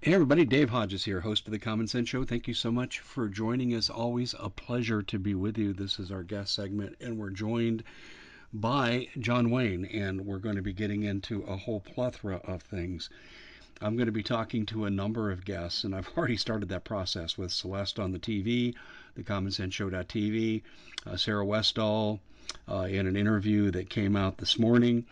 Hey everybody, Dave Hodges here, host of the Common Sense Show. Thank you so much for joining us. Always a pleasure to be with you. This is our guest segment, and we're joined by John Wayne, and we're going to be getting into a whole plethora of things. I'm going to be talking to a number of guests, and I've already started that process with Celeste on the TV, the Common Sense Show.tv, uh, Sarah Westall uh, in an interview that came out this morning.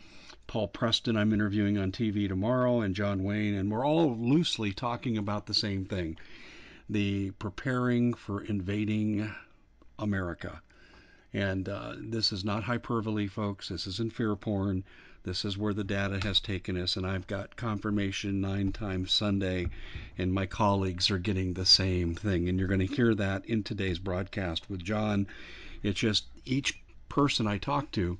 Paul Preston, I'm interviewing on TV tomorrow, and John Wayne, and we're all loosely talking about the same thing the preparing for invading America. And uh, this is not hyperbole, folks. This isn't fear porn. This is where the data has taken us, and I've got confirmation nine times Sunday, and my colleagues are getting the same thing. And you're going to hear that in today's broadcast with John. It's just each person I talk to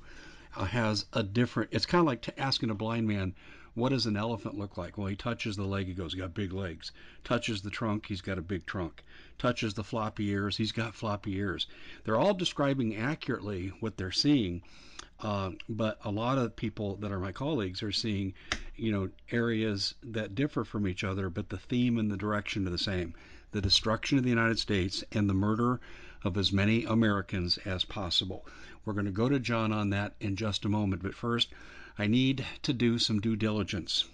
has a different. It's kind of like asking a blind man, "What does an elephant look like?" Well, he touches the leg, he goes, "He got big legs." Touches the trunk, he's got a big trunk. Touches the floppy ears, he's got floppy ears. They're all describing accurately what they're seeing. Uh, but a lot of people that are my colleagues are seeing, you know, areas that differ from each other, but the theme and the direction are the same: the destruction of the United States and the murder of as many Americans as possible. We're going to go to John on that in just a moment, but first, I need to do some due diligence.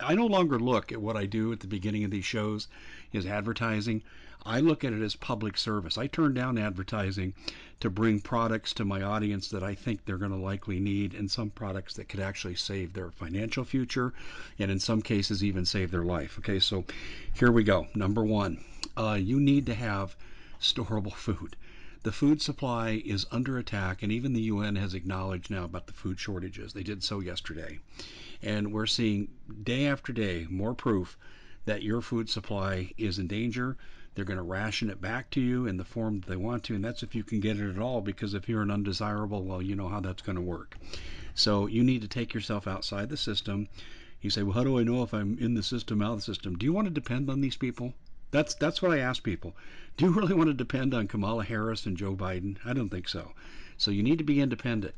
I no longer look at what I do at the beginning of these shows as advertising. I look at it as public service. I turn down advertising to bring products to my audience that I think they're going to likely need, and some products that could actually save their financial future, and in some cases, even save their life. Okay, so here we go. Number one, uh, you need to have storable food. The food supply is under attack, and even the UN has acknowledged now about the food shortages. They did so yesterday. And we're seeing day after day more proof that your food supply is in danger. They're going to ration it back to you in the form that they want to, and that's if you can get it at all, because if you're an undesirable, well, you know how that's going to work. So you need to take yourself outside the system. You say, well, how do I know if I'm in the system, out of the system? Do you want to depend on these people? That's that's what I ask people. Do you really want to depend on Kamala Harris and Joe Biden? I don't think so. So you need to be independent.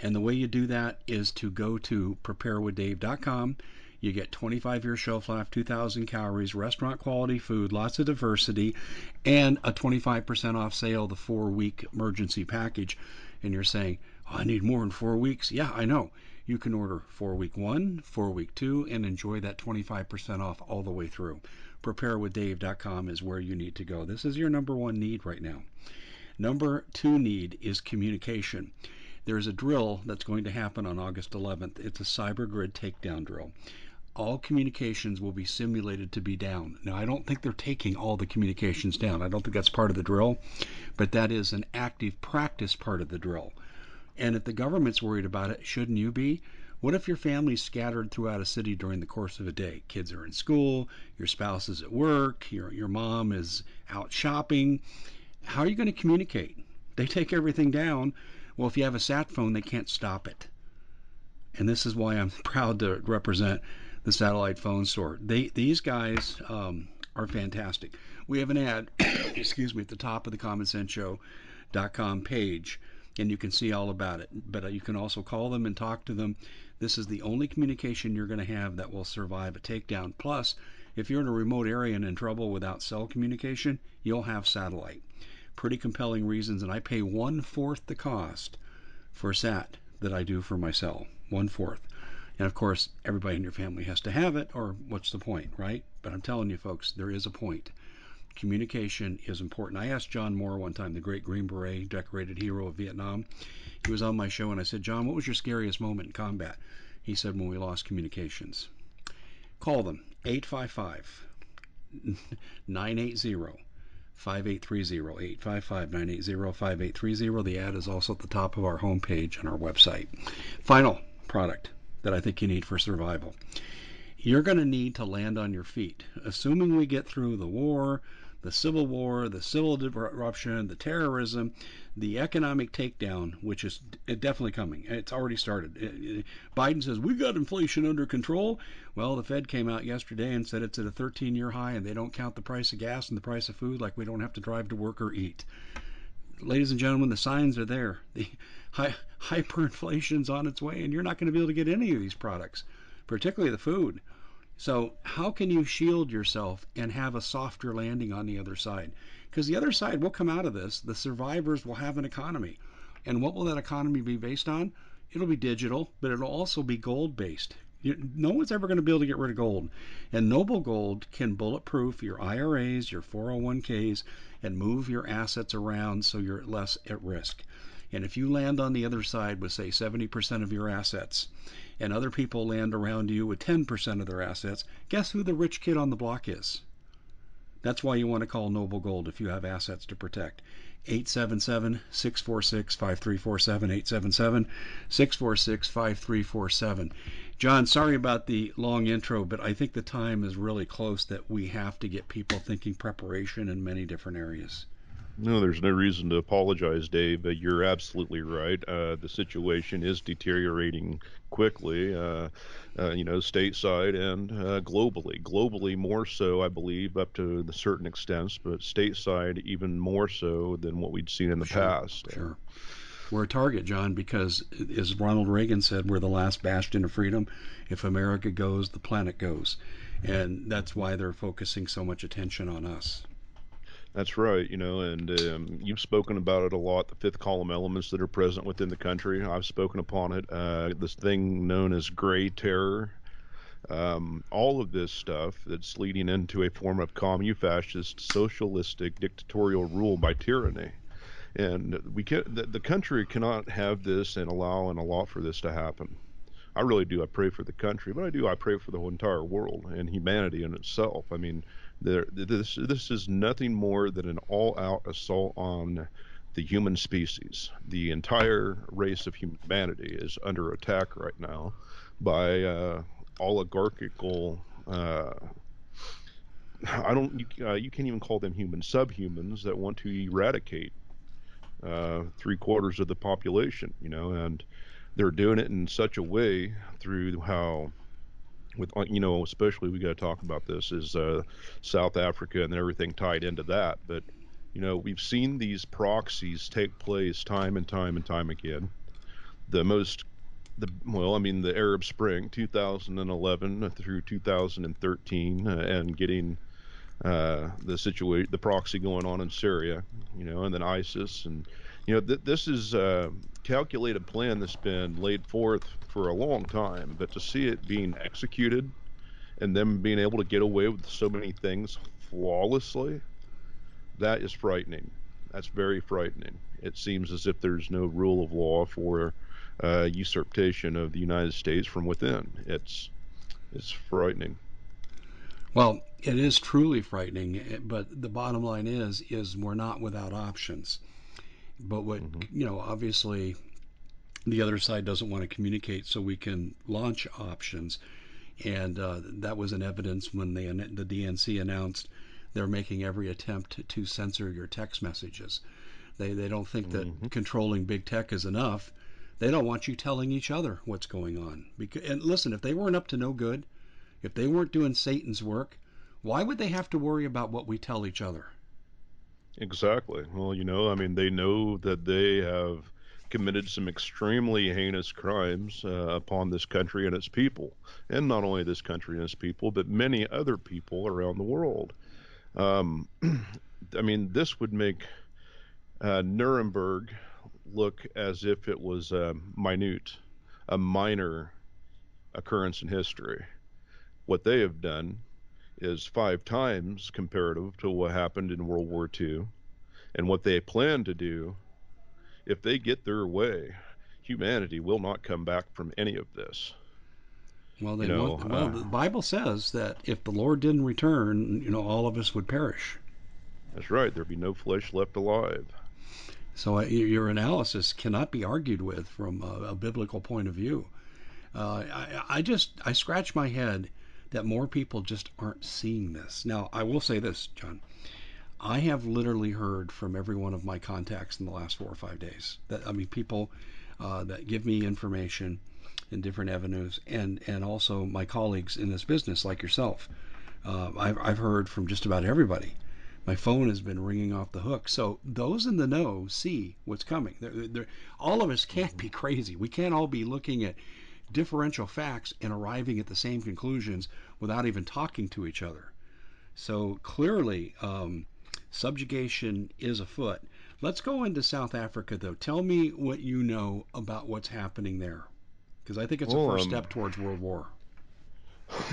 And the way you do that is to go to preparewithdave.com. You get 25 year shelf life, 2,000 calories, restaurant quality food, lots of diversity, and a 25% off sale, the four week emergency package. And you're saying, oh, I need more in four weeks. Yeah, I know. You can order four week one, four week two, and enjoy that 25% off all the way through preparewithdave.com is where you need to go. This is your number one need right now. Number two need is communication. There's a drill that's going to happen on August 11th. It's a cyber grid takedown drill. All communications will be simulated to be down. Now, I don't think they're taking all the communications down. I don't think that's part of the drill, but that is an active practice part of the drill. And if the government's worried about it, shouldn't you be? What if your family's scattered throughout a city during the course of a day? Kids are in school, your spouse is at work, your, your mom is out shopping. How are you going to communicate? They take everything down. Well, if you have a sat phone, they can't stop it. And this is why I'm proud to represent the satellite phone store. They, these guys um, are fantastic. We have an ad, excuse me, at the top of the Common Sense Show.com page, and you can see all about it. But uh, you can also call them and talk to them. This is the only communication you're going to have that will survive a takedown. Plus, if you're in a remote area and in trouble without cell communication, you'll have satellite. Pretty compelling reasons, and I pay one fourth the cost for SAT that I do for my cell. One fourth. And of course, everybody in your family has to have it, or what's the point, right? But I'm telling you, folks, there is a point. Communication is important. I asked John Moore one time, the great Green Beret decorated hero of Vietnam. He was on my show, and I said, John, what was your scariest moment in combat? He said, when we lost communications. Call them 855 980 5830 855 980 5830. The ad is also at the top of our homepage on our website. Final product that I think you need for survival. You're going to need to land on your feet. Assuming we get through the war, the civil war, the civil disruption, the terrorism, the economic takedown, which is uh, definitely coming. It's already started. Uh, uh, Biden says we've got inflation under control. Well, the Fed came out yesterday and said it's at a 13-year high, and they don't count the price of gas and the price of food like we don't have to drive to work or eat. Ladies and gentlemen, the signs are there. The hi- hyperinflation's on its way, and you're not going to be able to get any of these products, particularly the food. So, how can you shield yourself and have a softer landing on the other side? Because the other side will come out of this. The survivors will have an economy. And what will that economy be based on? It'll be digital, but it'll also be gold based. No one's ever going to be able to get rid of gold. And Noble Gold can bulletproof your IRAs, your 401ks, and move your assets around so you're less at risk. And if you land on the other side with, say, 70% of your assets, and other people land around you with 10% of their assets, guess who the rich kid on the block is? That's why you want to call Noble Gold if you have assets to protect. 877 646 5347. 877 646 5347. John, sorry about the long intro, but I think the time is really close that we have to get people thinking preparation in many different areas. No, there's no reason to apologize, Dave. But you're absolutely right. Uh, the situation is deteriorating quickly, uh, uh, you know, stateside and uh, globally. Globally, more so, I believe, up to the certain extents, but stateside, even more so than what we'd seen in the sure, past. Sure. We're a target, John, because as Ronald Reagan said, we're the last bastion of freedom. If America goes, the planet goes. And that's why they're focusing so much attention on us. That's right, you know, and um, you've spoken about it a lot. The fifth column elements that are present within the country. I've spoken upon it. Uh, this thing known as gray terror. Um, all of this stuff that's leading into a form of commun-fascist, socialistic, dictatorial rule by tyranny and we can the, the country cannot have this and allow and allow for this to happen. I really do. I pray for the country, but I do. I pray for the whole entire world and humanity in itself. I mean, there, this this is nothing more than an all-out assault on the human species. The entire race of humanity is under attack right now by uh, oligarchical. Uh, I don't. You, uh, you can't even call them human subhumans that want to eradicate uh, three quarters of the population, you know, and they're doing it in such a way through how, with you know, especially we got to talk about this is uh, South Africa and everything tied into that. But you know, we've seen these proxies take place time and time and time again. The most the well, I mean, the Arab Spring, 2011 through 2013, uh, and getting uh, the situation, the proxy going on in Syria, you know, and then ISIS, and you know, th- this is a calculated plan that's been laid forth for a long time, but to see it being executed and them being able to get away with so many things flawlessly, that is frightening. That's very frightening. It seems as if there's no rule of law for uh, usurpation of the United States from within. It's it's frightening. Well, it is truly frightening, eh, but the bottom line is is we're not without options. But what mm-hmm. you know, obviously, the other side doesn't want to communicate, so we can launch options, and uh, that was an evidence when they the DNC announced they're making every attempt to censor your text messages. They they don't think that mm-hmm. controlling big tech is enough. They don't want you telling each other what's going on. Because, and listen, if they weren't up to no good, if they weren't doing Satan's work, why would they have to worry about what we tell each other? Exactly. Well, you know, I mean, they know that they have committed some extremely heinous crimes uh, upon this country and its people. And not only this country and its people, but many other people around the world. Um, I mean, this would make uh, Nuremberg look as if it was a minute, a minor occurrence in history what they have done is five times comparative to what happened in World War II. And what they plan to do, if they get their way, humanity will not come back from any of this. Well, they you know, want, well, uh, the Bible says that if the Lord didn't return, you know, all of us would perish. That's right. There'd be no flesh left alive. So uh, your analysis cannot be argued with from a, a biblical point of view. Uh, I, I, just I scratch my head that more people just aren't seeing this. Now, I will say this, John. I have literally heard from every one of my contacts in the last four or five days. That I mean, people uh, that give me information in different avenues, and and also my colleagues in this business, like yourself. Uh, I've I've heard from just about everybody. My phone has been ringing off the hook. So those in the know see what's coming. They're, they're, all of us can't be crazy. We can't all be looking at differential facts and arriving at the same conclusions without even talking to each other. So clearly, um, subjugation is afoot. Let's go into South Africa, though. Tell me what you know about what's happening there, because I think it's well, a first um, step towards World War.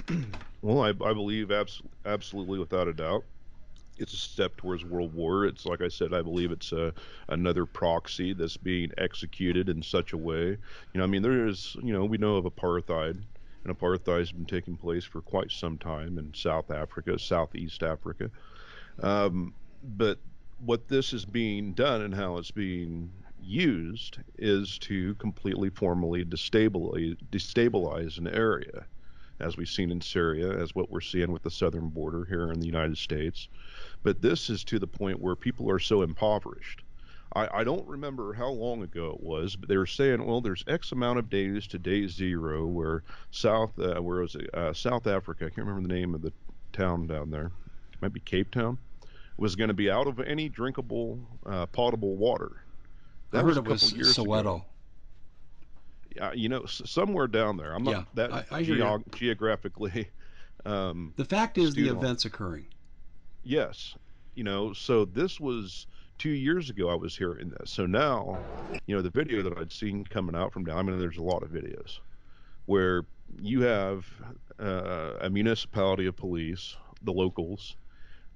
well, I, I believe abs- absolutely without a doubt it's a step towards world war. It's like I said, I believe it's a, another proxy that's being executed in such a way. You know, I mean, there is, you know, we know of apartheid, and apartheid has been taking place for quite some time in South Africa, Southeast Africa. Um, but what this is being done and how it's being used is to completely formally destabilize, destabilize an area as we've seen in Syria, as what we're seeing with the southern border here in the United States. But this is to the point where people are so impoverished. I, I don't remember how long ago it was, but they were saying, well, there's X amount of days to day zero where South, uh, where was it, uh, South Africa? I can't remember the name of the town down there. It might be Cape Town. Was going to be out of any drinkable, uh, potable water. That I heard was it was Soweto. Ago. Yeah, you know, somewhere down there. I'm not that I, I geog- geographically. Um, the fact is, the event's occurring. Yes. You know, so this was two years ago I was hearing this. So now, you know, the video that I'd seen coming out from down, I mean, there's a lot of videos where you have uh, a municipality of police, the locals,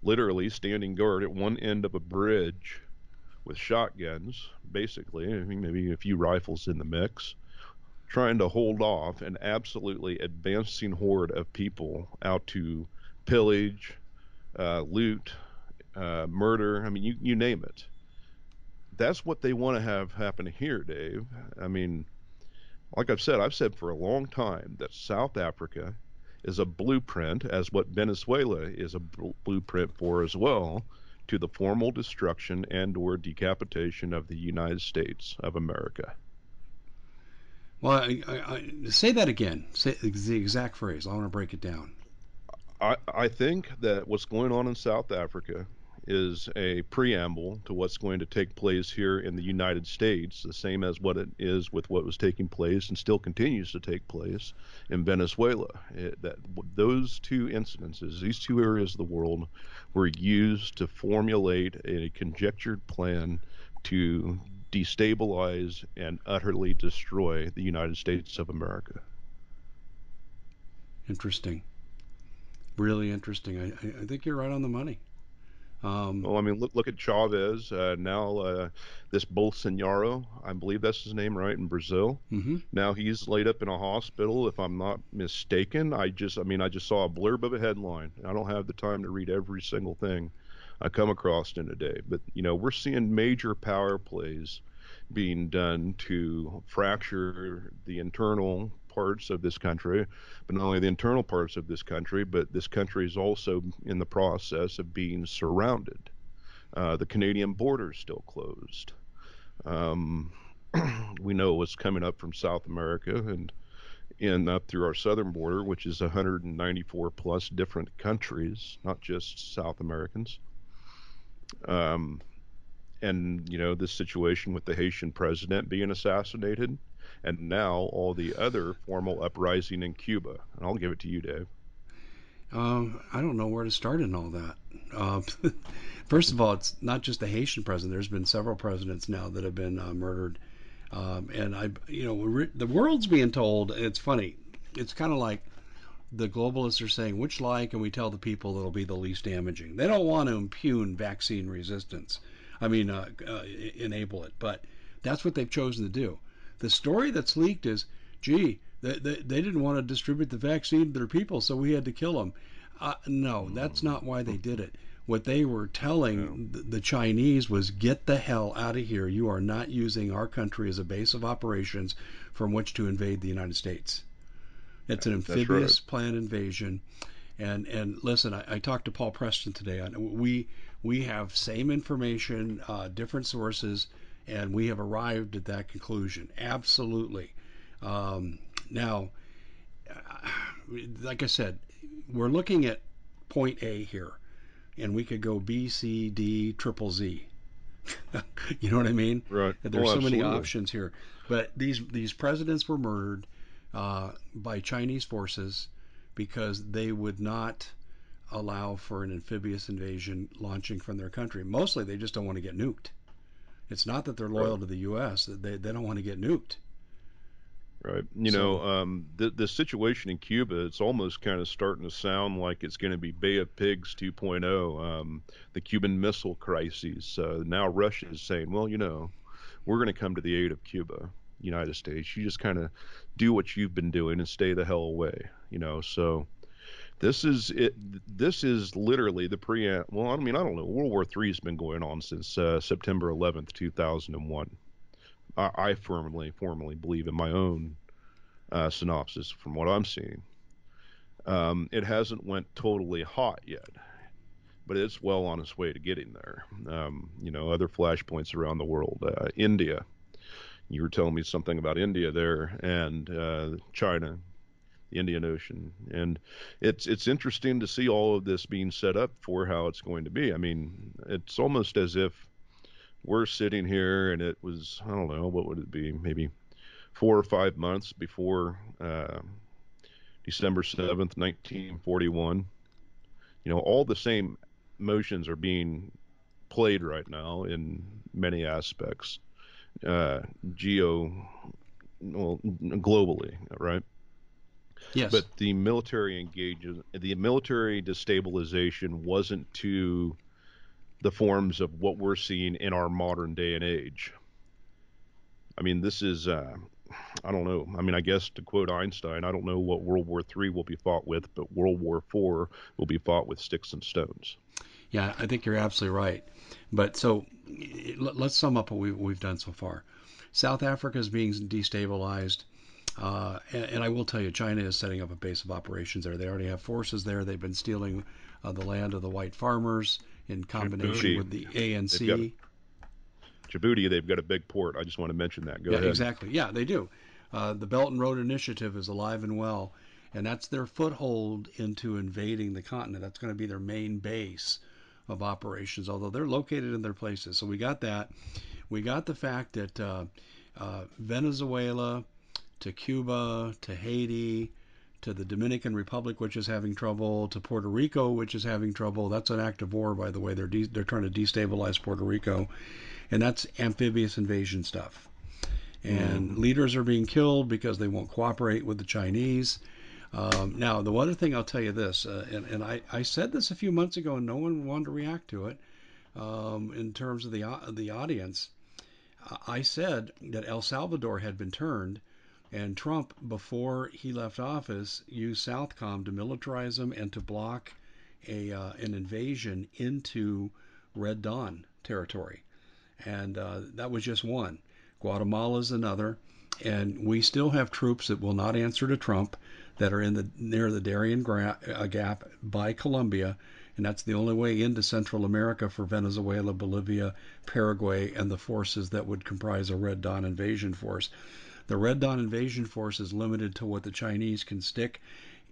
literally standing guard at one end of a bridge with shotguns, basically, maybe a few rifles in the mix, trying to hold off an absolutely advancing horde of people out to pillage, uh, loot, uh, murder. I mean, you you name it. That's what they want to have happen here, Dave. I mean, like I've said, I've said for a long time that South Africa is a blueprint, as what Venezuela is a blueprint for as well, to the formal destruction and/or decapitation of the United States of America. Well, I, I, I, say that again. Say the exact phrase. I want to break it down. I, think that what's going on in South Africa is a preamble to what's going to take place here in the United States, the same as what it is with what was taking place and still continues to take place in Venezuela. It, that those two incidences, these two areas of the world, were used to formulate a conjectured plan to destabilize and utterly destroy the United States of America. Interesting really interesting. I, I think you're right on the money. Um, well, I mean, look look at Chavez uh, now. Uh, this Bolsonaro, I believe that's his name, right, in Brazil. Mm-hmm. Now he's laid up in a hospital, if I'm not mistaken. I just, I mean, I just saw a blurb of a headline. I don't have the time to read every single thing I come across in a day, but you know, we're seeing major power plays being done to fracture the internal parts of this country, but not only the internal parts of this country, but this country is also in the process of being surrounded. Uh, the Canadian border is still closed. Um, we know what's coming up from South America and in up through our southern border, which is 194 plus different countries, not just South Americans. Um, and you know this situation with the Haitian president being assassinated and now all the other formal uprising in Cuba. And I'll give it to you, Dave. Um, I don't know where to start in all that. Uh, first of all, it's not just the Haitian president. There's been several presidents now that have been uh, murdered, um, and I, you know, the world's being told. It's funny. It's kind of like the globalists are saying, which lie can we tell the people that'll be the least damaging? They don't want to impugn vaccine resistance. I mean, uh, uh enable it, but that's what they've chosen to do. The story that's leaked is, gee, they, they, they didn't want to distribute the vaccine to their people, so we had to kill them. Uh, no, that's not why they did it. What they were telling the, the Chinese was, get the hell out of here. You are not using our country as a base of operations from which to invade the United States. It's an amphibious right. planned invasion. And and listen, I, I, talked to Paul Preston today. We we have same information, uh, different sources and we have arrived at that conclusion. Absolutely. Um, now, like I said, we're looking at point A here, and we could go B, C, D, triple Z. you know what I mean? Right. There's oh, so many options here. But these these presidents were murdered. uh, by Chinese forces because they would not allow for an amphibious invasion launching from their country. Mostly, they just don't want to get nuked. It's not that they're loyal right. to the U.S. They they don't want to get nuked. Right. You so, know, um, the the situation in Cuba, it's almost kind of starting to sound like it's going to be Bay of Pigs 2.0. Um, the Cuban Missile Crisis. Uh, now Russia is saying, well, you know, we're going to come to the aid of Cuba, United States. You just kind of do what you've been doing and stay the hell away. You know, so this is it. This is literally the pre. Well, I mean, I don't know. World War III has been going on since uh, September 11th, 2001. I, I firmly, formally believe in my own uh, synopsis from what I'm seeing. Um, it hasn't went totally hot yet, but it's well on its way to getting there. Um, you know, other flashpoints around the world. Uh, India. You were telling me something about India there and uh, China, the Indian Ocean, and it's it's interesting to see all of this being set up for how it's going to be. I mean, it's almost as if we're sitting here and it was I don't know what would it be maybe four or five months before uh, December 7th, 1941. You know, all the same motions are being played right now in many aspects, uh, geo, well, globally, right? Yes. But the military engages, the military destabilization wasn't to the forms of what we're seeing in our modern day and age. I mean, this is, uh, I don't know. I mean, I guess to quote Einstein, I don't know what World War III will be fought with, but World War IV will be fought with sticks and stones. Yeah, I think you're absolutely right. But so let's sum up what we've, we've done so far. South Africa is being destabilized. Uh, and, and, I will tell you, China is setting up a base of operations there. They already have forces there. They've been stealing uh, the land of the white farmers in combination Djibouti. with the ANC. Djibouti, they've got a big port. I just want to mention that. Go yeah, ahead. exactly. Yeah, they do. Uh, the Belt and Road Initiative is alive and well, and that's their foothold into invading the continent. That's going to be their main base of operations, although they're located in their places. So we got that. We got the fact that uh, uh, Venezuela to Cuba to Haiti to the Dominican Republic, which is having trouble, to Puerto Rico, which is having trouble. That's an act of war, by the way. They're de- they're trying to destabilize Puerto Rico, and that's amphibious invasion stuff. And mm. leaders are being killed because they won't cooperate with the Chinese. Um, now, the other thing I'll tell you this, uh, and, and I, I said this a few months ago, and no one wanted to react to it. Um, in terms of the uh, the audience, I said that El Salvador had been turned and Trump, before he left office, used Southcom to militarize them and to block a uh, an invasion into Red Dawn territory. And uh, that was just one. Guatemala is another. And we still have troops that will not answer to Trump that are in the near the Darien uh, Gap by Colombia, and that's the only way into Central America for Venezuela, Bolivia, Paraguay, and the forces that would comprise a Red Dawn invasion force. The Red Dawn invasion force is limited to what the Chinese can stick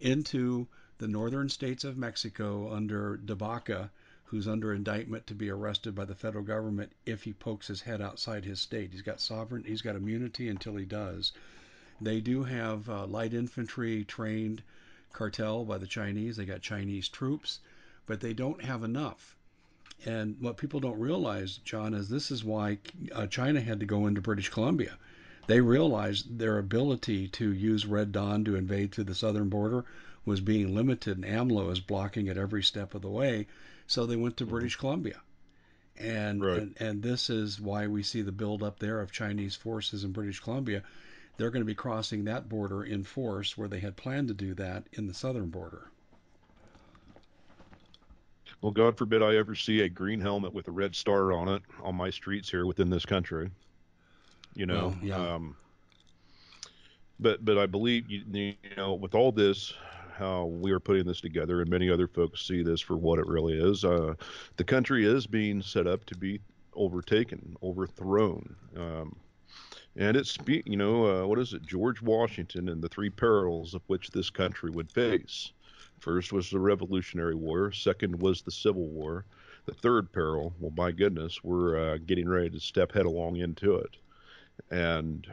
into the northern states of Mexico under DeBaca, who's under indictment to be arrested by the federal government if he pokes his head outside his state. He's got sovereign, he's got immunity until he does. They do have uh, light infantry trained cartel by the Chinese. They got Chinese troops, but they don't have enough. And what people don't realize, John, is this is why uh, China had to go into British Columbia they realized their ability to use Red Dawn to invade through the southern border was being limited, and AMLO is blocking it every step of the way. So they went to mm-hmm. British Columbia. And, right. and and this is why we see the buildup there of Chinese forces in British Columbia. They're going to be crossing that border in force, where they had planned to do that in the southern border. Well, God forbid I ever see a green helmet with a red star on it on my streets here within this country. You know, well, yeah. Um, but but I believe you, you know with all this, how we are putting this together, and many other folks see this for what it really is. Uh, the country is being set up to be overtaken, overthrown. Um, and it's you know uh, what is it George Washington and the three perils of which this country would face. First was the Revolutionary War. Second was the Civil War. The third peril, well, my goodness, we're uh, getting ready to step headlong into it and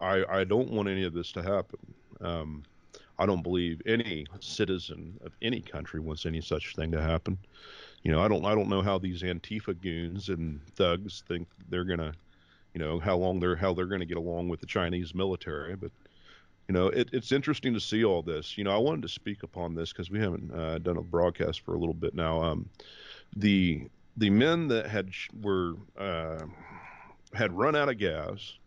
I, I don't want any of this to happen. Um, I don't believe any citizen of any country wants any such thing to happen. You know, I don't I don't know how these Antifa goons and thugs think they're gonna, you know, how long they're how they're gonna get along with the Chinese military. But you know, it, it's interesting to see all this. You know, I wanted to speak upon this because we haven't uh, done a broadcast for a little bit now. Um, the the men that had were uh, had run out of gas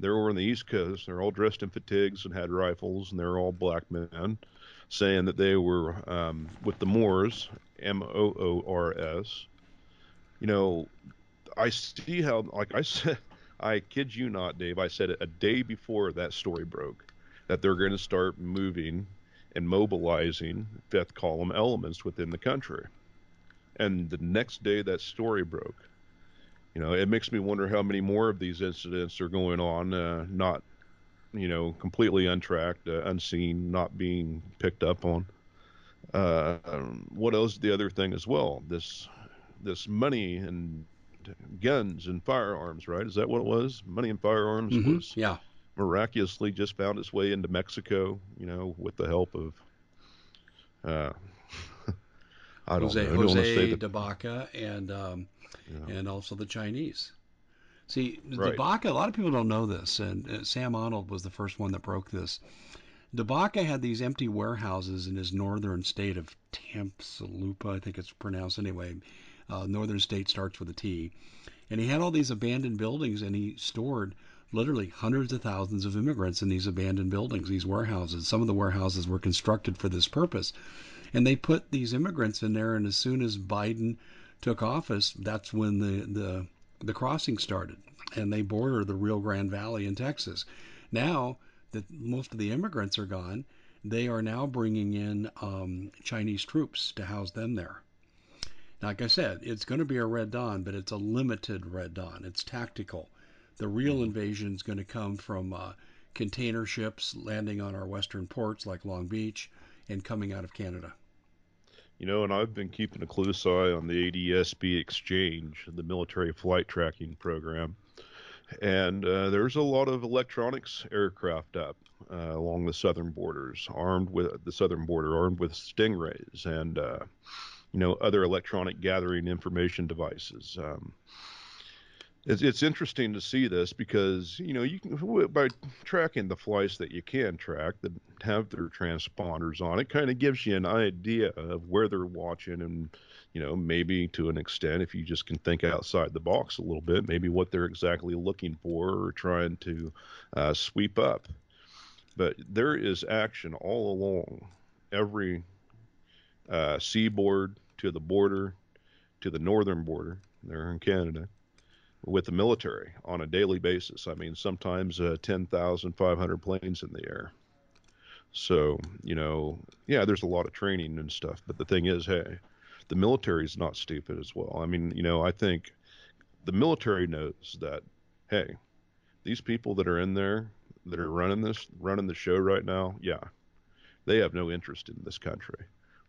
they were on the East Coast. They're all dressed in fatigues and had rifles, and they're all black men, saying that they were um, with the Moors, M O O R S. You know, I see how, like I said, I kid you not, Dave. I said it a day before that story broke that they're going to start moving and mobilizing fifth column elements within the country. And the next day that story broke, you know, it makes me wonder how many more of these incidents are going on, uh, not, you know, completely untracked, uh, unseen, not being picked up on. Uh, um, what else? The other thing as well, this this money and guns and firearms, right? Is that what it was? Money and firearms mm-hmm. was yeah miraculously just found its way into Mexico, you know, with the help of. Uh, I don't Jose, know. Jose de Baca and um, yeah. and also the Chinese. See, right. DeBaca, a lot of people don't know this, and uh, Sam Arnold was the first one that broke this. DeBaca had these empty warehouses in his northern state of Tamaulipas, I think it's pronounced anyway. Uh, northern state starts with a T. And he had all these abandoned buildings, and he stored literally hundreds of thousands of immigrants in these abandoned buildings, these warehouses. Some of the warehouses were constructed for this purpose. And they put these immigrants in there, and as soon as Biden took office, that's when the, the, the crossing started. And they border the Rio Grande Valley in Texas. Now that most of the immigrants are gone, they are now bringing in um, Chinese troops to house them there. Like I said, it's going to be a Red Dawn, but it's a limited Red Dawn. It's tactical. The real mm-hmm. invasion is going to come from uh, container ships landing on our western ports like Long Beach and coming out of Canada. You know, and I've been keeping a close eye on the ADSB exchange, the military flight tracking program. And uh, there's a lot of electronics aircraft up uh, along the southern borders, armed with the southern border, armed with stingrays and, uh, you know, other electronic gathering information devices. Um, it's, it's interesting to see this because you know you can by tracking the flights that you can track that have their transponders on it kind of gives you an idea of where they're watching and you know maybe to an extent if you just can think outside the box a little bit maybe what they're exactly looking for or trying to uh, sweep up. But there is action all along. Every uh, seaboard to the border to the northern border there in Canada with the military on a daily basis. I mean, sometimes uh, 10,500 planes in the air. So, you know, yeah, there's a lot of training and stuff. But the thing is, hey, the military is not stupid as well. I mean, you know, I think the military knows that, hey, these people that are in there that are running this, running the show right now, yeah, they have no interest in this country.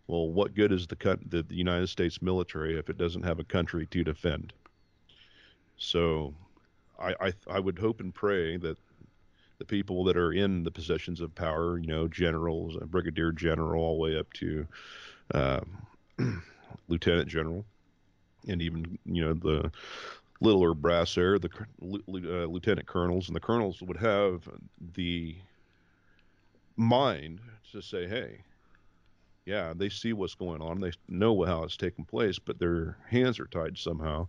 Well, what good is the, the, the United States military if it doesn't have a country to defend? So I, I, I would hope and pray that the people that are in the positions of power, you know, generals, a brigadier general, all the way up to uh, lieutenant general, and even you know the littler brass air, the uh, lieutenant colonels, and the colonels would have the mind to say, hey, yeah, they see what's going on, they know how it's taking place, but their hands are tied somehow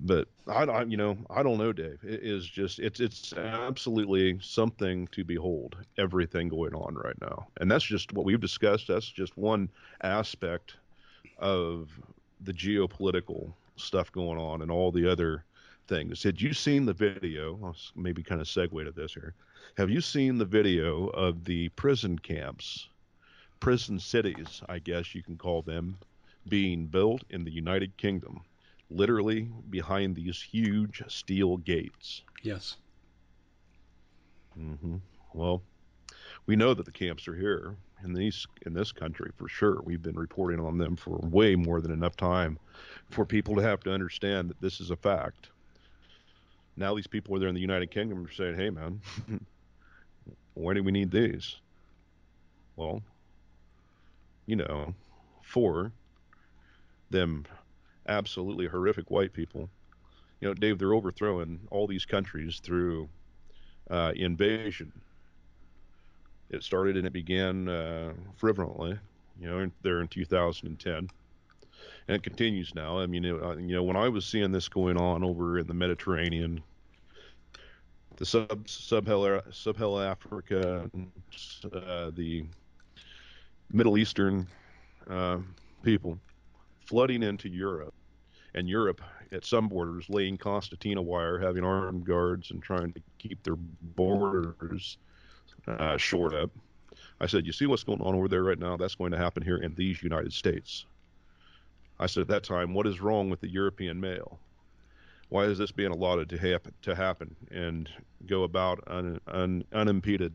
but I, I, you know, I don't know, Dave. It is just it's it's absolutely something to behold. Everything going on right now, and that's just what we've discussed. That's just one aspect of the geopolitical stuff going on, and all the other things. Had you seen the video? I'll maybe kind of segue to this here. Have you seen the video of the prison camps, prison cities? I guess you can call them, being built in the United Kingdom literally behind these huge steel gates. Yes. Mm-hmm. Well, we know that the camps are here in these in this country for sure. We've been reporting on them for way more than enough time for people to have to understand that this is a fact. Now these people are there in the United Kingdom are saying, "Hey, man, Why do we need these? Well, you know, for them absolutely horrific white people. You know, Dave, they're overthrowing all these countries through uh, invasion. It started and it began uh, you know, there in 2010, and it continues now. I mean, it, uh, you know, when I was seeing this going on over in the Mediterranean, the sub sub Africa, uh, the Middle Eastern uh, people flooding into Europe, and Europe at some borders laying concertina wire, having armed guards, and trying to keep their borders uh, shored up. I said, You see what's going on over there right now? That's going to happen here in these United States. I said at that time, What is wrong with the European male? Why is this being allotted to happen, to happen and go about un, un, unimpeded?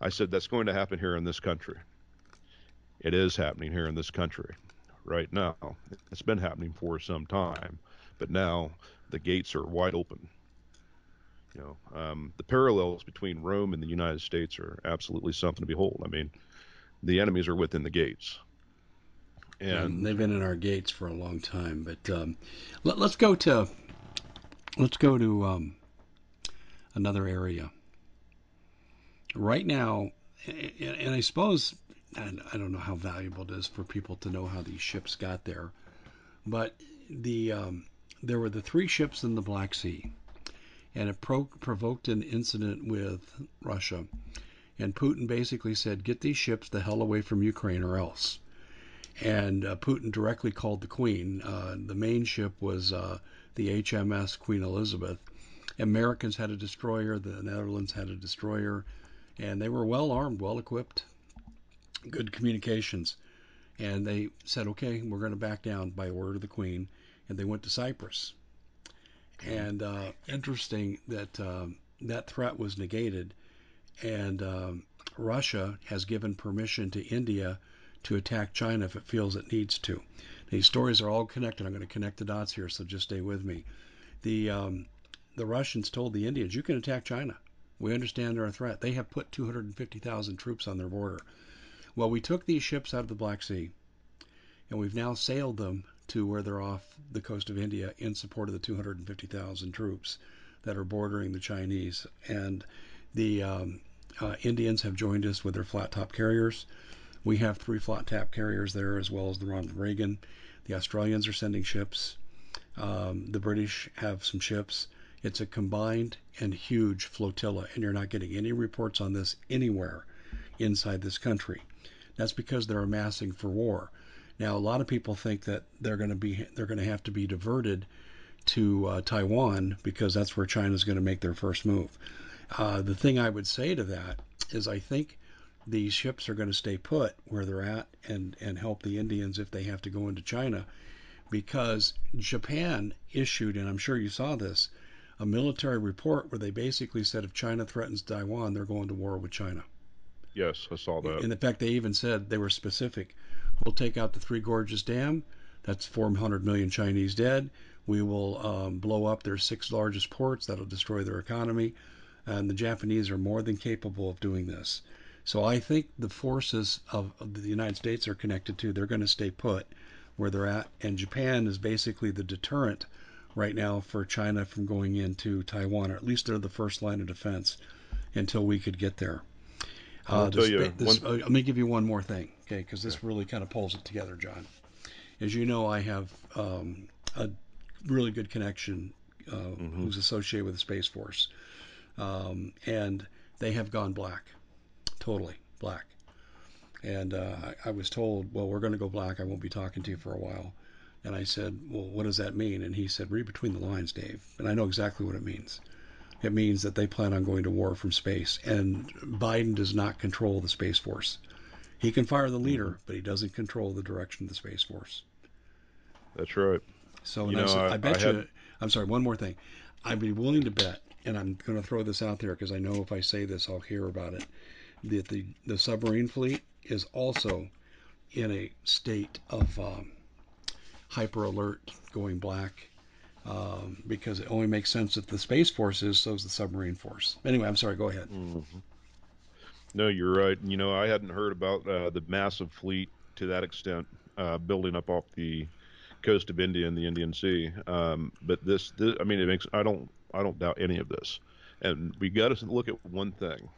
I said, That's going to happen here in this country. It is happening here in this country right now. It's been happening for some time, but now the gates are wide open. You know, um, the parallels between Rome and the United States are absolutely something to behold. I mean, the enemies are within the gates. And, and they've been in our gates for a long time. But um, let, us go to let's go to um, another area. Right now, and I suppose and I don't know how valuable it is for people to know how these ships got there, but the um, there were the three ships in the Black Sea, and it pro- provoked an incident with Russia, and Putin basically said, "Get these ships the hell away from Ukraine, or else." And uh, Putin directly called the Queen. Uh, the main ship was uh, the HMS Queen Elizabeth. Americans had a destroyer. The Netherlands had a destroyer, and they were well armed, well equipped good communications. And they said, okay, we're going to back down by order of the Queen. And they went to Cyprus. And uh, interesting that um, that threat was negated. And um, Russia has given permission to India to attack China if it feels it needs to. These stories are all connected. I'm going to connect the dots here, so just stay with me. The um, the Russians told the Indians, "You can attack China. We understand they're a threat. They have put 250,000 troops on their border. Well, we took these ships out of the Black Sea, and we've now sailed them to where they're off the coast of India in support of the 250,000 troops that are bordering the Chinese. And the um, uh, Indians have joined us with their flat top carriers. We have three flat top carriers there, as well as the Ronald Reagan. The Australians are sending ships. Um, the British have some ships. It's a combined and huge flotilla, and you're not getting any reports on this anywhere inside this country. That's because they're amassing for war. Now, a lot of people think that they're going to be they're going to have to be diverted to uh, Taiwan because that's where China's going to make their first move. Uh, the thing I would say to that is I think these ships are going to stay put where they're at and and help the Indians if they have to go into China because Japan issued and I'm sure you saw this a military report where they basically said if China threatens Taiwan they're going to war with China. Yes, I saw that. In fact, they even said they were specific. We'll take out the Three Gorges Dam. That's 400 million Chinese dead. We will um, blow up their six largest ports. That'll destroy their economy. And the Japanese are more than capable of doing this. So I think the forces of, of the United States are connected to. They're going to stay put where they're at. And Japan is basically the deterrent right now for China from going into Taiwan, or at least they're the first line of defense until we could get there. Uh, this, this, one... uh, let me give you one more thing, okay? Because this really kind of pulls it together, John. As you know, I have um, a really good connection uh, mm-hmm. who's associated with the Space Force, um, and they have gone black, totally black. And uh, I, I was told, well, we're going to go black. I won't be talking to you for a while. And I said, well, what does that mean? And he said, read between the lines, Dave. And I know exactly what it means it means that they plan on going to war from space. And Biden does not control the Space Force. He can fire the leader, mm-hmm. but he doesn't control the direction of the Space Force. That's right. So you know, I, I, bet I had... you, I'm sorry, one more thing. I'd be willing to bet, and I'm going to throw this out there because I know if I say this, I'll hear about it, that the, the submarine fleet is also in a state of um, hyper alert, going black um, because it only makes sense if the Space Force is, so is the submarine force. Anyway, I'm sorry, go ahead. Mm-hmm. No, you're right. You know, I hadn't heard about uh, the massive fleet to that extent uh, building up off the coast of India and the Indian Sea. Um, but this, this, I mean, it makes I don't I don't doubt any of this. And we got to look at one thing.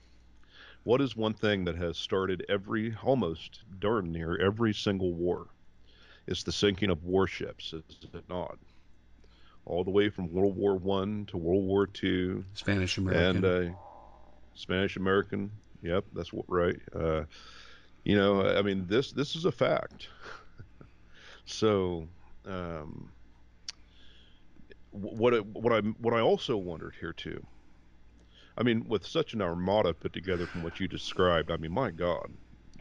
What is one thing that has started every almost darn near every single war? It's the sinking of warships, is it not? All the way from World War One to World War Two, Spanish American, and uh, Spanish American. Yep, that's what right. Uh, you know, I mean this this is a fact. so, um, what what I what I also wondered here too. I mean, with such an armada put together from what you described, I mean, my God,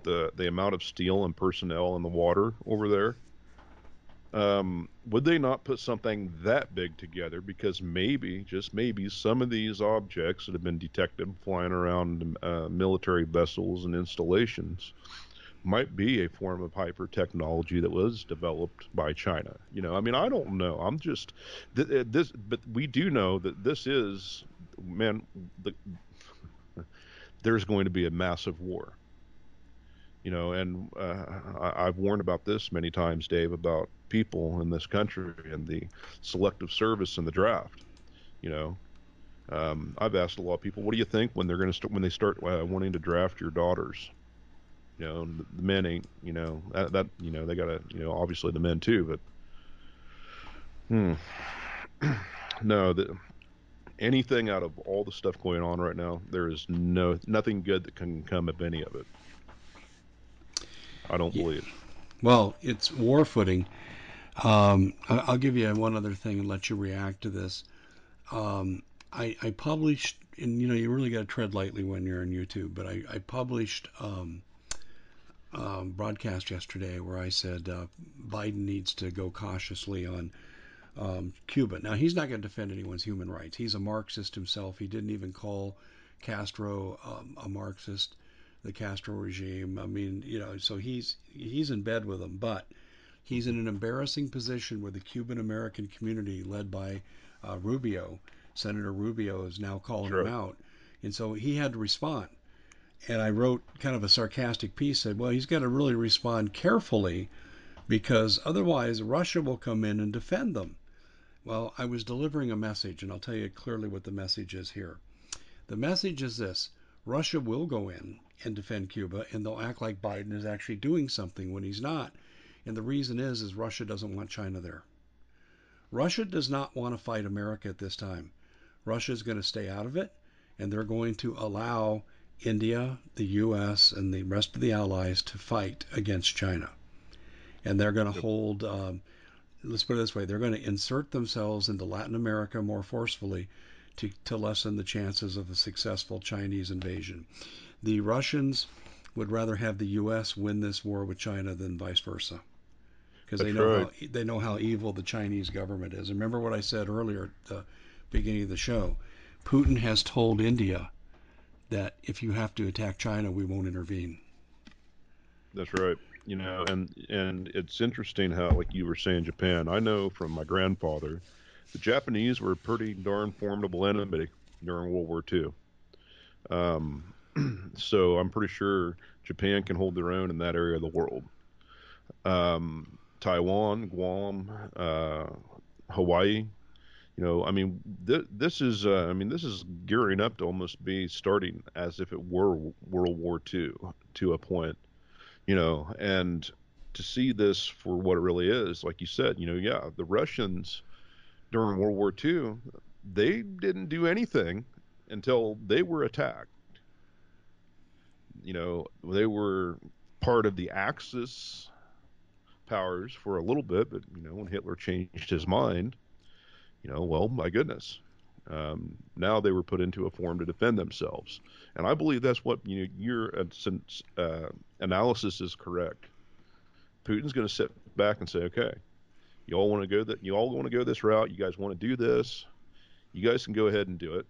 the the amount of steel and personnel in the water over there. Um, would they not put something that big together? Because maybe, just maybe, some of these objects that have been detected flying around uh, military vessels and installations might be a form of hyper technology that was developed by China. You know, I mean, I don't know. I'm just th- uh, this, but we do know that this is, man, the, there's going to be a massive war. You know, and uh, I, I've warned about this many times, Dave, about people in this country and the selective service and the draft. You know, um, I've asked a lot of people, what do you think when they're going to start when they start uh, wanting to draft your daughters? You know, the men ain't, you know, that, that you know, they got to, you know, obviously the men too, but, hmm, no, the, anything out of all the stuff going on right now, there is no, nothing good that can come of any of it. I don't believe. Well, it's war footing. Um, I'll give you one other thing and let you react to this. Um, I, I, published, and you know, you really got to tread lightly when you're on YouTube, but I, I published um, um, broadcast yesterday where I said uh, Biden needs to go cautiously on um, Cuba. Now, he's not going to defend anyone's human rights. He's a Marxist himself. He didn't even call Castro um, a Marxist, the Castro regime. I mean, you know, so he's he's in bed with them, but he's in an embarrassing position where the Cuban American community, led by uh, Rubio, Senator Rubio, is now calling him out, and so he had to respond and I wrote kind of a sarcastic piece said, well, he's got to really respond carefully because otherwise Russia will come in and defend them. Well, I was delivering a message, and I'll tell you clearly what the message is here. The message is this Russia will go in and defend Cuba, and they'll act like Biden is actually doing something when he's not. And the reason is, is Russia doesn't want China there. Russia does not want to fight America at this time. Russia is going to stay out of it, and they're going to allow India, the U.S., and the rest of the allies to fight against China. And they're going to hold, um, let's put it this way, they're going to insert themselves into Latin America more forcefully to, to lessen the chances of a successful Chinese invasion. The Russians would rather have the U.S. win this war with China than vice versa. Because they know right. how they know how evil the Chinese government is. Remember what I said earlier at the beginning of the show. Putin has told India that if you have to attack China, we won't intervene. That's right. You know, and and it's interesting how, like you were saying, Japan. I know from my grandfather, the Japanese were a pretty darn formidable enemy during World War II. Um, so I'm pretty sure Japan can hold their own in that area of the world. Um, Taiwan, Guam, uh, Hawaii, you know, I mean, th- this is, uh, I mean, this is gearing up to almost be starting as if it were World War II to a point, you know, and to see this for what it really is, like you said, you know, yeah, the Russians during World War II, they didn't do anything until they were attacked. You know, they were part of the Axis powers for a little bit, but you know, when Hitler changed his mind, you know, well, my goodness. Um, now they were put into a form to defend themselves, and I believe that's what you know. Your uh, uh analysis is correct. Putin's going to sit back and say, "Okay, you all want to go that you all want to go this route. You guys want to do this. You guys can go ahead and do it."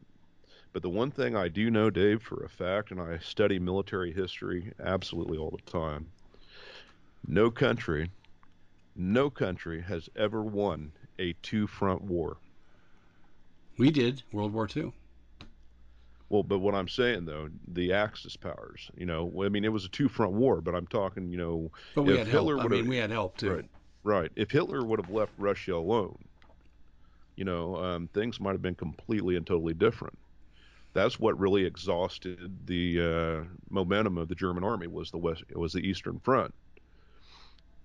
But the one thing I do know, Dave, for a fact, and I study military history absolutely all the time. No country, no country has ever won a two front war. We did World War II. Well, but what I'm saying though, the Axis powers, you know, I mean, it was a two-front war, but I'm talking, you know, but we had Hitler help. I mean, we had help too. Right, right. If Hitler would have left Russia alone, you know, um, things might have been completely and totally different. That's what really exhausted the uh, momentum of the German army was the west was the Eastern Front.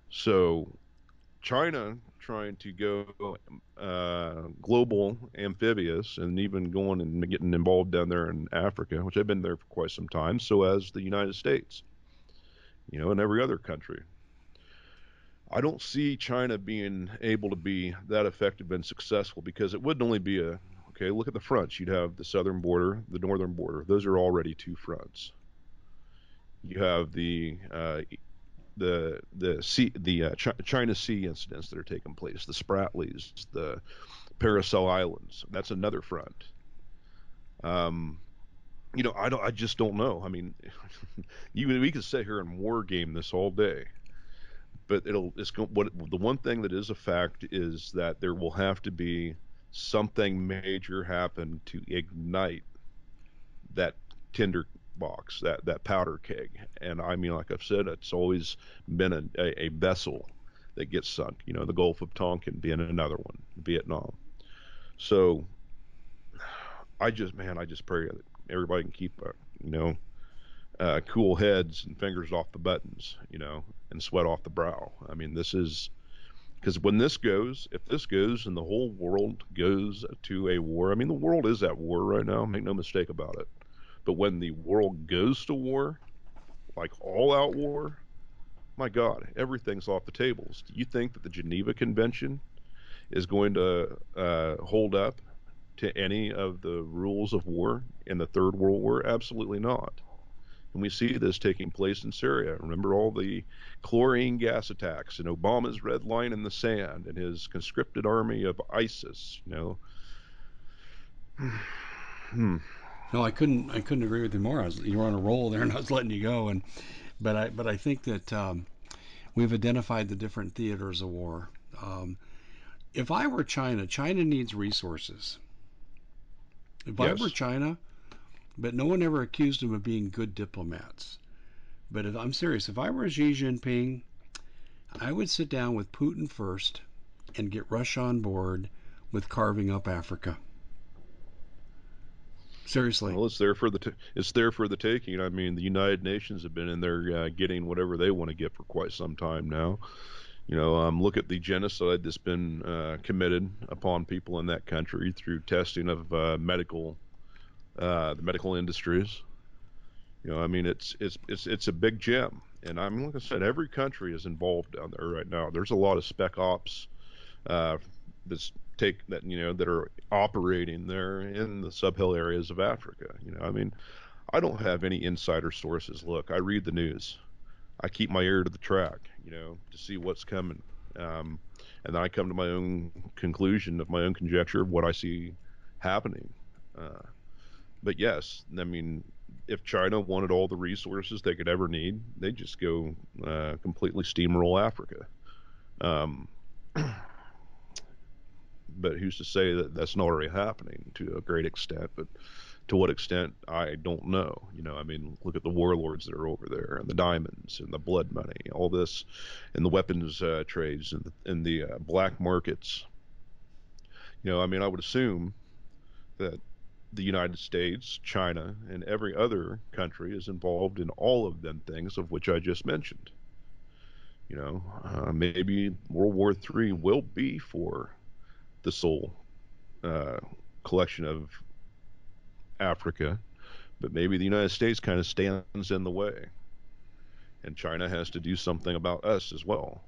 So, China trying to go uh, global amphibious and even going and getting involved down there in Africa, which I've been there for quite some time, so as the United States, you know, and every other country. I don't see China being able to be that effective and successful because it wouldn't only be a okay. Look at the fronts. You'd have the southern border, the northern border. Those are already two fronts. You have the uh, the the sea the uh, Ch- China Sea incidents that are taking place, the Spratlys, the Paracel Islands. That's another front. Um, you know, I don't. I just don't know. I mean, you we could sit here and war game this all day, but it'll. It's what the one thing that is a fact is that there will have to be something major happen to ignite that tinder box, that that powder keg. And I mean, like I've said, it's always been a, a, a vessel that gets sunk. You know, the Gulf of Tonkin being another one, Vietnam. So I just, man, I just pray that everybody can keep, uh, you know, uh, cool heads and fingers off the buttons, you know, and sweat off the brow. I mean, this is because when this goes, if this goes and the whole world goes to a war, I mean, the world is at war right now. Make no mistake about it. But when the world goes to war, like all out war, my God, everything's off the tables. Do you think that the Geneva Convention is going to uh, hold up to any of the rules of war in the Third World War? Absolutely not. And we see this taking place in Syria. Remember all the chlorine gas attacks and Obama's red line in the sand and his conscripted army of ISIS, you know. hmm. No, I couldn't. I couldn't agree with you more. I was, you were on a roll there, and I was letting you go. And but I but I think that um, we've identified the different theaters of war. Um, if I were China, China needs resources. If yes. I were China, but no one ever accused them of being good diplomats. But if I'm serious, if I were Xi Jinping, I would sit down with Putin first and get Russia on board with carving up Africa. Seriously. Well, it's there for the t- it's there for the taking. I mean, the United Nations have been in there uh, getting whatever they want to get for quite some time now. You know, um, look at the genocide that's been uh, committed upon people in that country through testing of uh, medical uh, the medical industries. You know, I mean, it's it's it's it's a big gem, and I mean, like I said, every country is involved down there right now. There's a lot of spec ops uh, that's take that you know that are operating there in the subhill areas of Africa. You know, I mean, I don't have any insider sources. Look, I read the news. I keep my ear to the track, you know, to see what's coming. Um, and then I come to my own conclusion of my own conjecture of what I see happening. Uh, but yes, I mean, if China wanted all the resources they could ever need, they'd just go uh, completely steamroll Africa. Um, but who's to say that that's not already happening to a great extent? But to what extent, I don't know. You know, I mean, look at the warlords that are over there, and the diamonds, and the blood money, all this, and the weapons uh, trades, and the, and the uh, black markets. You know, I mean, I would assume that the United States, China, and every other country is involved in all of them things of which I just mentioned. You know, uh, maybe World War III will be for the sole uh, collection of Africa, but maybe the United States kind of stands in the way, and China has to do something about us as well.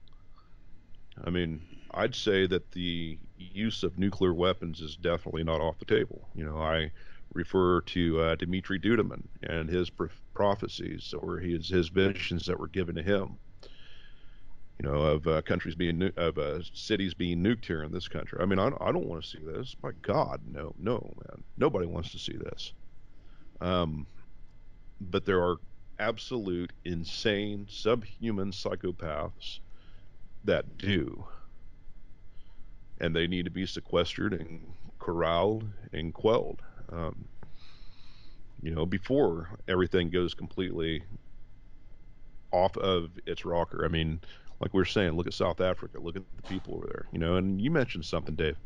I mean, I'd say that the use of nuclear weapons is definitely not off the table. You know, I refer to uh, Dmitry Duduman and his prophecies or his his visions that were given to him you know, of uh, countries being nu- of uh, cities being nuked here in this country. I mean, I, I don't want to see this. My God, no, no, man, nobody wants to see this. Um, but there are absolute insane subhuman psychopaths that do, and they need to be sequestered and corralled and quelled. Um, you know, before everything goes completely off of its rocker. I mean, like we were saying, look at South Africa, look at the people over there, you know. And you mentioned something, Dave.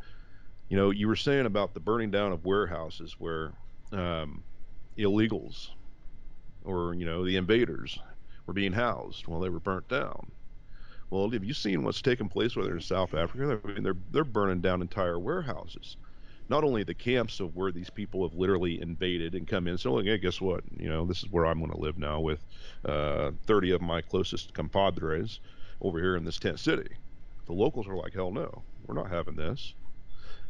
You know, you were saying about the burning down of warehouses where um, illegals or you know the invaders were being housed while they were burnt down. Well, have you seen what's taking place whether in South Africa? I mean, they're they're burning down entire warehouses. Not only the camps of where these people have literally invaded and come in. So, like, hey, guess what? You know, this is where I'm going to live now with uh, 30 of my closest compadres over here in this tent city. The locals are like, hell no, we're not having this.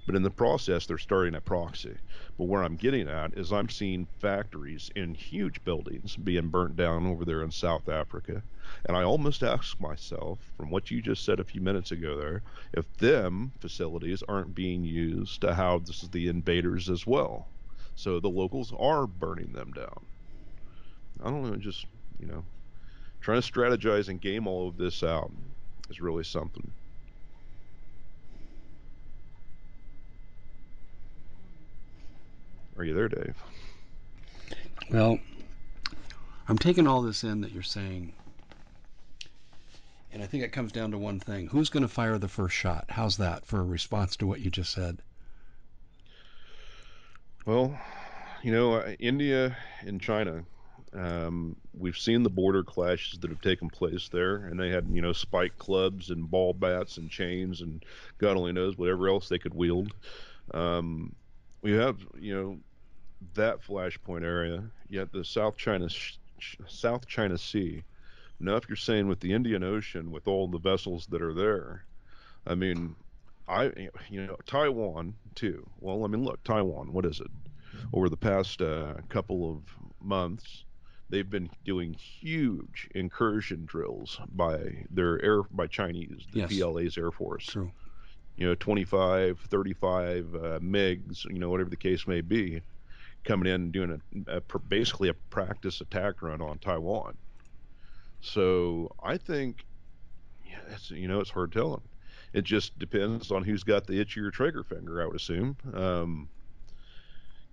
But in the process, they're starting a proxy. But where I'm getting at is I'm seeing factories in huge buildings being burnt down over there in South Africa. And I almost ask myself, from what you just said a few minutes ago there, if them facilities aren't being used to house the invaders as well. So the locals are burning them down. I don't know, just, you know, trying to strategize and game all of this out is really something. Are you there, Dave? Well, I'm taking all this in that you're saying, and I think it comes down to one thing: who's going to fire the first shot? How's that for a response to what you just said? Well, you know, uh, India and China. Um, we've seen the border clashes that have taken place there, and they had, you know, spike clubs and ball bats and chains and God only knows whatever else they could wield. Um, we have, you know, that flashpoint area, yet the South China South China Sea. Now, if you're saying with the Indian Ocean, with all the vessels that are there, I mean, I you know Taiwan too. Well, I mean, look, Taiwan. What is it? Over the past uh, couple of months, they've been doing huge incursion drills by their air by Chinese, the yes. PLA's Air Force. True. You know, 25, 35 uh, MiGs, you know, whatever the case may be coming in and doing a, a, basically a practice attack run on Taiwan. So I think, yeah, it's, you know, it's hard telling. It just depends on who's got the itchier trigger finger, I would assume. Um,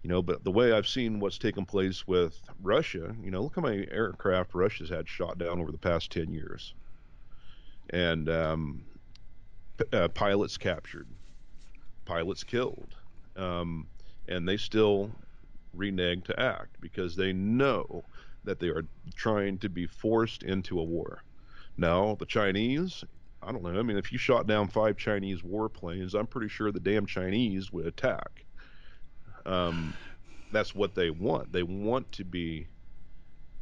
you know, but the way I've seen what's taken place with Russia, you know, look how many aircraft Russia's had shot down over the past 10 years. And um, p- uh, pilots captured, pilots killed. Um, and they still renege to act because they know that they are trying to be forced into a war. Now, the Chinese, I don't know. I mean, if you shot down five Chinese warplanes, I'm pretty sure the damn Chinese would attack. Um, that's what they want. They want to be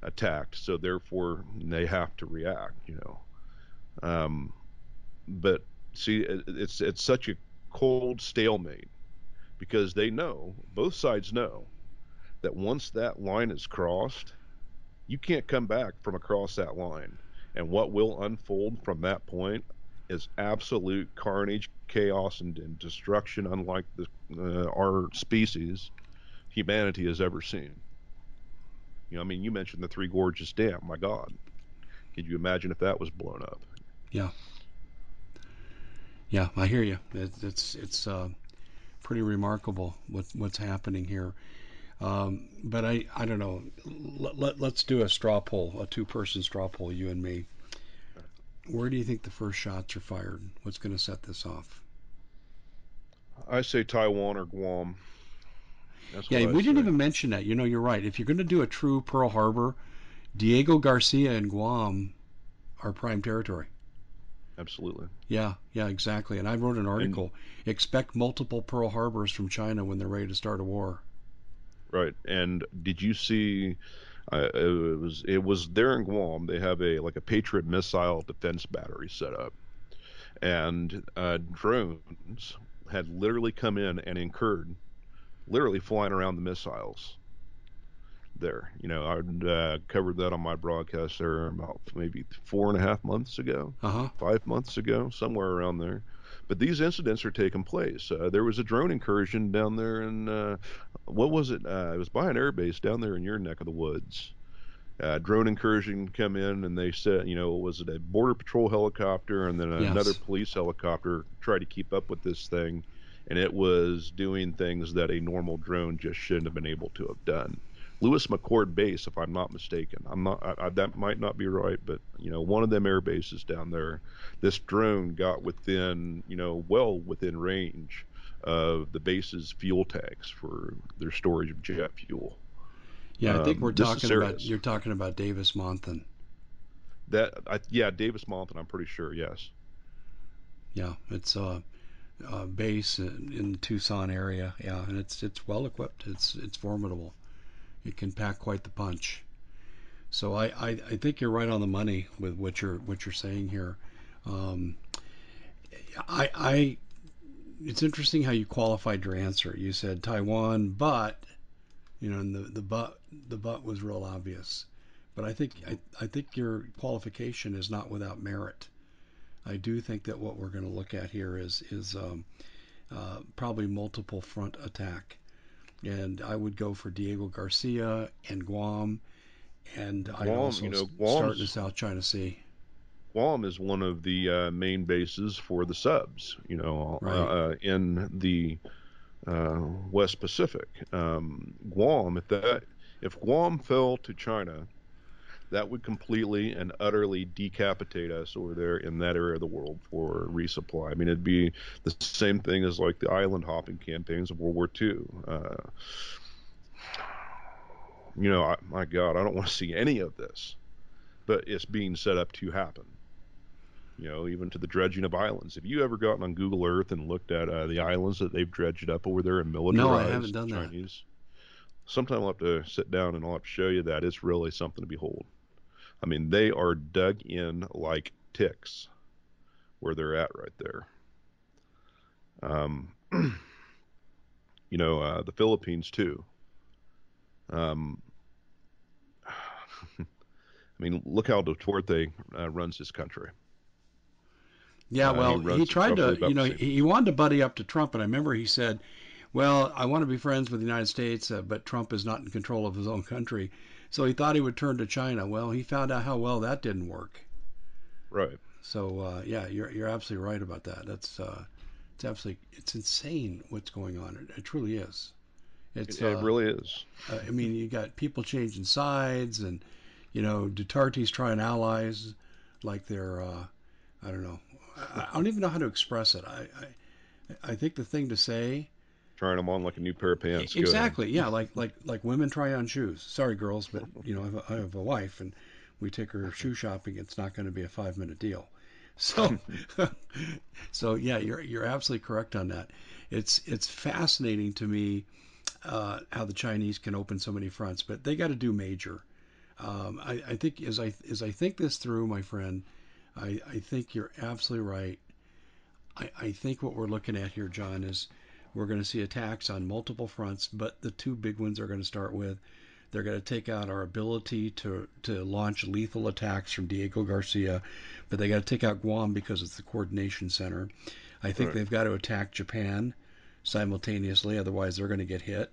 attacked, so therefore they have to react. You know. Um, but see, it's it's such a cold stalemate because they know both sides know that once that line is crossed, you can't come back from across that line. And what will unfold from that point is absolute carnage, chaos, and, and destruction, unlike the, uh, our species, humanity has ever seen. You know, I mean, you mentioned the Three Gorges Dam. My God, could you imagine if that was blown up? Yeah. Yeah, I hear you. It's it's, it's uh, pretty remarkable what what's happening here. Um, but I, I don't know. Let, let, let's do a straw poll, a two person straw poll, you and me. Where do you think the first shots are fired? What's going to set this off? I say Taiwan or Guam. That's yeah, we didn't even mention that. You know, you're right. If you're going to do a true Pearl Harbor, Diego Garcia and Guam are prime territory. Absolutely. Yeah, yeah, exactly. And I wrote an article. And, Expect multiple Pearl Harbors from China when they're ready to start a war. Right. And did you see? Uh, it was it was there in Guam. They have a like a Patriot missile defense battery set up, and uh, drones had literally come in and incurred, literally flying around the missiles. There, you know, I uh, covered that on my broadcast there about maybe four and a half months ago, uh-huh. five months ago, somewhere around there. But these incidents are taking place. Uh, there was a drone incursion down there in uh, what was it? Uh, it was by an airbase down there in your neck of the woods. Uh, drone incursion come in and they said, you know, was it a border patrol helicopter and then yes. another police helicopter tried to keep up with this thing, and it was doing things that a normal drone just shouldn't have been able to have done. Lewis McChord base, if I'm not mistaken. I'm not. I, I, that might not be right, but you know, one of them air bases down there, this drone got within, you know, well within range of the base's fuel tanks for their storage of jet fuel. Yeah, I think um, we're talking about. You're talking about Davis Monthan. That, I, yeah, Davis Monthan. I'm pretty sure. Yes. Yeah, it's a, a base in, in Tucson area. Yeah, and it's it's well equipped. It's it's formidable it can pack quite the punch. So I, I, I think you're right on the money with what you're what you're saying here. Um, I, I it's interesting how you qualified your answer. You said Taiwan, but you know, and the the but the but was real obvious. But I think I, I think your qualification is not without merit. I do think that what we're going to look at here is is um, uh, probably multiple front attack and I would go for Diego Garcia and Guam, and I also you know, start in the South China Sea. Guam is one of the uh, main bases for the subs, you know, right. uh, in the uh, West Pacific. Um, Guam, if that if Guam fell to China, that would completely and utterly decapitate us over there in that area of the world for resupply. I mean, it'd be the same thing as like the island hopping campaigns of World War II. Uh, you know, I, my God, I don't want to see any of this, but it's being set up to happen. You know, even to the dredging of islands. Have you ever gotten on Google Earth and looked at uh, the islands that they've dredged up over there and militarized no, I haven't done Chinese? That. Sometime I'll have to sit down and I'll have to show you that. It's really something to behold. I mean, they are dug in like ticks where they're at right there. Um, you know, uh, the Philippines too. Um, I mean, look how Duterte uh, runs his country. Yeah, uh, well, he, he tried to, you know, he, he wanted to buddy up to Trump, and I remember he said, "Well, I want to be friends with the United States, uh, but Trump is not in control of his own country." So he thought he would turn to China. Well, he found out how well that didn't work. Right. So uh, yeah, you're you're absolutely right about that. That's uh, it's absolutely it's insane what's going on. It, it truly is. It's it, it uh, really is. Uh, I mean, you got people changing sides, and you know, Duterte's trying allies like they're uh, I don't know. I, I, don't even know how to express it. I, I I think the thing to say trying them on like a new pair of pants. Exactly. Yeah, like like like women try on shoes. Sorry, girls, but you know I have a, I have a wife and we take her shoe shopping. It's not going to be a five minute deal. So, so yeah, you're you're absolutely correct on that. It's it's fascinating to me uh, how the Chinese can open so many fronts, but they got to do major. Um, I, I think as I as I think this through, my friend, I, I think you're absolutely right. I, I think what we're looking at here, John, is we're going to see attacks on multiple fronts, but the two big ones are going to start with they're going to take out our ability to, to launch lethal attacks from Diego Garcia, but they got to take out Guam because it's the coordination center. I think right. they've got to attack Japan simultaneously, otherwise they're going to get hit.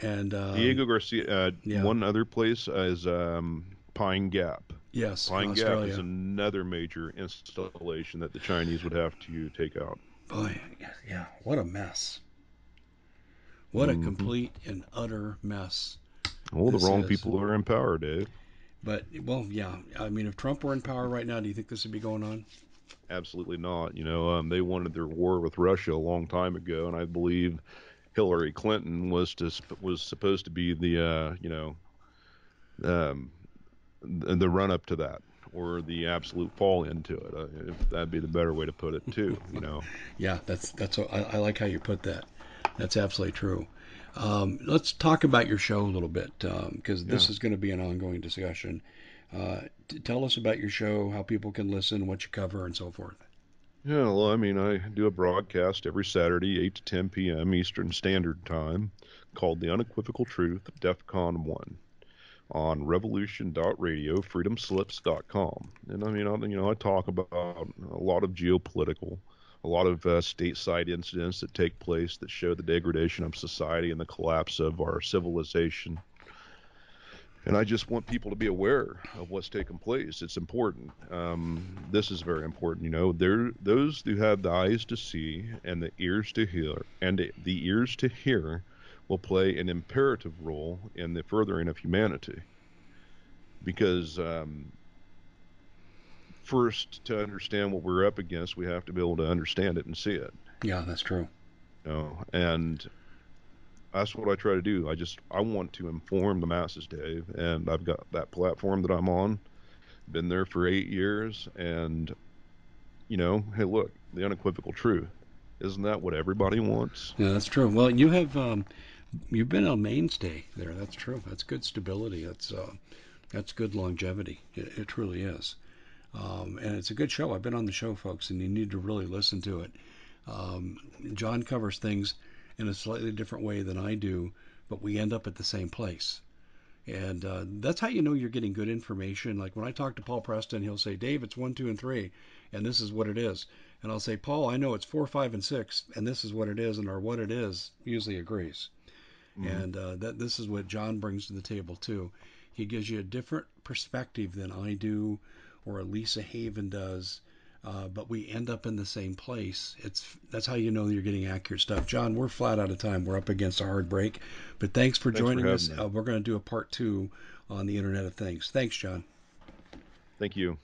And um, Diego Garcia, uh, yeah. one other place is um, Pine Gap. Yes, Pine Gap is another major installation that the Chinese would have to take out. Boy, yeah, what a mess. What mm-hmm. a complete and utter mess. Well, the wrong is. people are in power, Dave. But well, yeah. I mean, if Trump were in power right now, do you think this would be going on? Absolutely not. You know, um, they wanted their war with Russia a long time ago, and I believe Hillary Clinton was to was supposed to be the uh, you know um, the, the run up to that or the absolute fall into it. Uh, that'd be the better way to put it too. You know. yeah, that's that's. I, I like how you put that. That's absolutely true. Um, let's talk about your show a little bit because um, this yeah. is going to be an ongoing discussion. Uh, t- tell us about your show, how people can listen, what you cover, and so forth. Yeah, well, I mean, I do a broadcast every Saturday, 8 to 10 p.m. Eastern Standard Time, called The Unequivocal Truth of DEF CON 1 on revolution.radio, freedomslips.com. And I mean, I, you know, I talk about a lot of geopolitical a lot of uh, stateside incidents that take place that show the degradation of society and the collapse of our civilization. And I just want people to be aware of what's taking place. It's important. Um, this is very important. You know, there those who have the eyes to see and the ears to hear and the ears to hear will play an imperative role in the furthering of humanity. Because um, first, to understand what we're up against, we have to be able to understand it and see it. Yeah, that's true. You know, and that's what I try to do. I just I want to inform the masses, Dave, and I've got that platform that I'm on. Been there for eight years, and you know, hey, look, the unequivocal truth. Isn't that what everybody wants? Yeah, that's true. Well, you have um, you've been a mainstay there. That's true. That's good stability. That's uh, that's good longevity. It, it truly is. Um, and it's a good show. I've been on the show, folks, and you need to really listen to it. Um, John covers things in a slightly different way than I do, but we end up at the same place. And uh, that's how you know you're getting good information. Like when I talk to Paul Preston, he'll say, Dave, it's one, two, and three, and this is what it is. And I'll say, Paul, I know it's four, five, and six, and this is what it is, and our what it is usually agrees. Mm-hmm. And uh, that this is what John brings to the table too. He gives you a different perspective than I do, or Lisa Haven does, uh, but we end up in the same place. It's that's how you know you're getting accurate stuff. John, we're flat out of time. We're up against a hard break, but thanks for thanks joining for us. Uh, we're going to do a part two on the Internet of Things. Thanks, John. Thank you.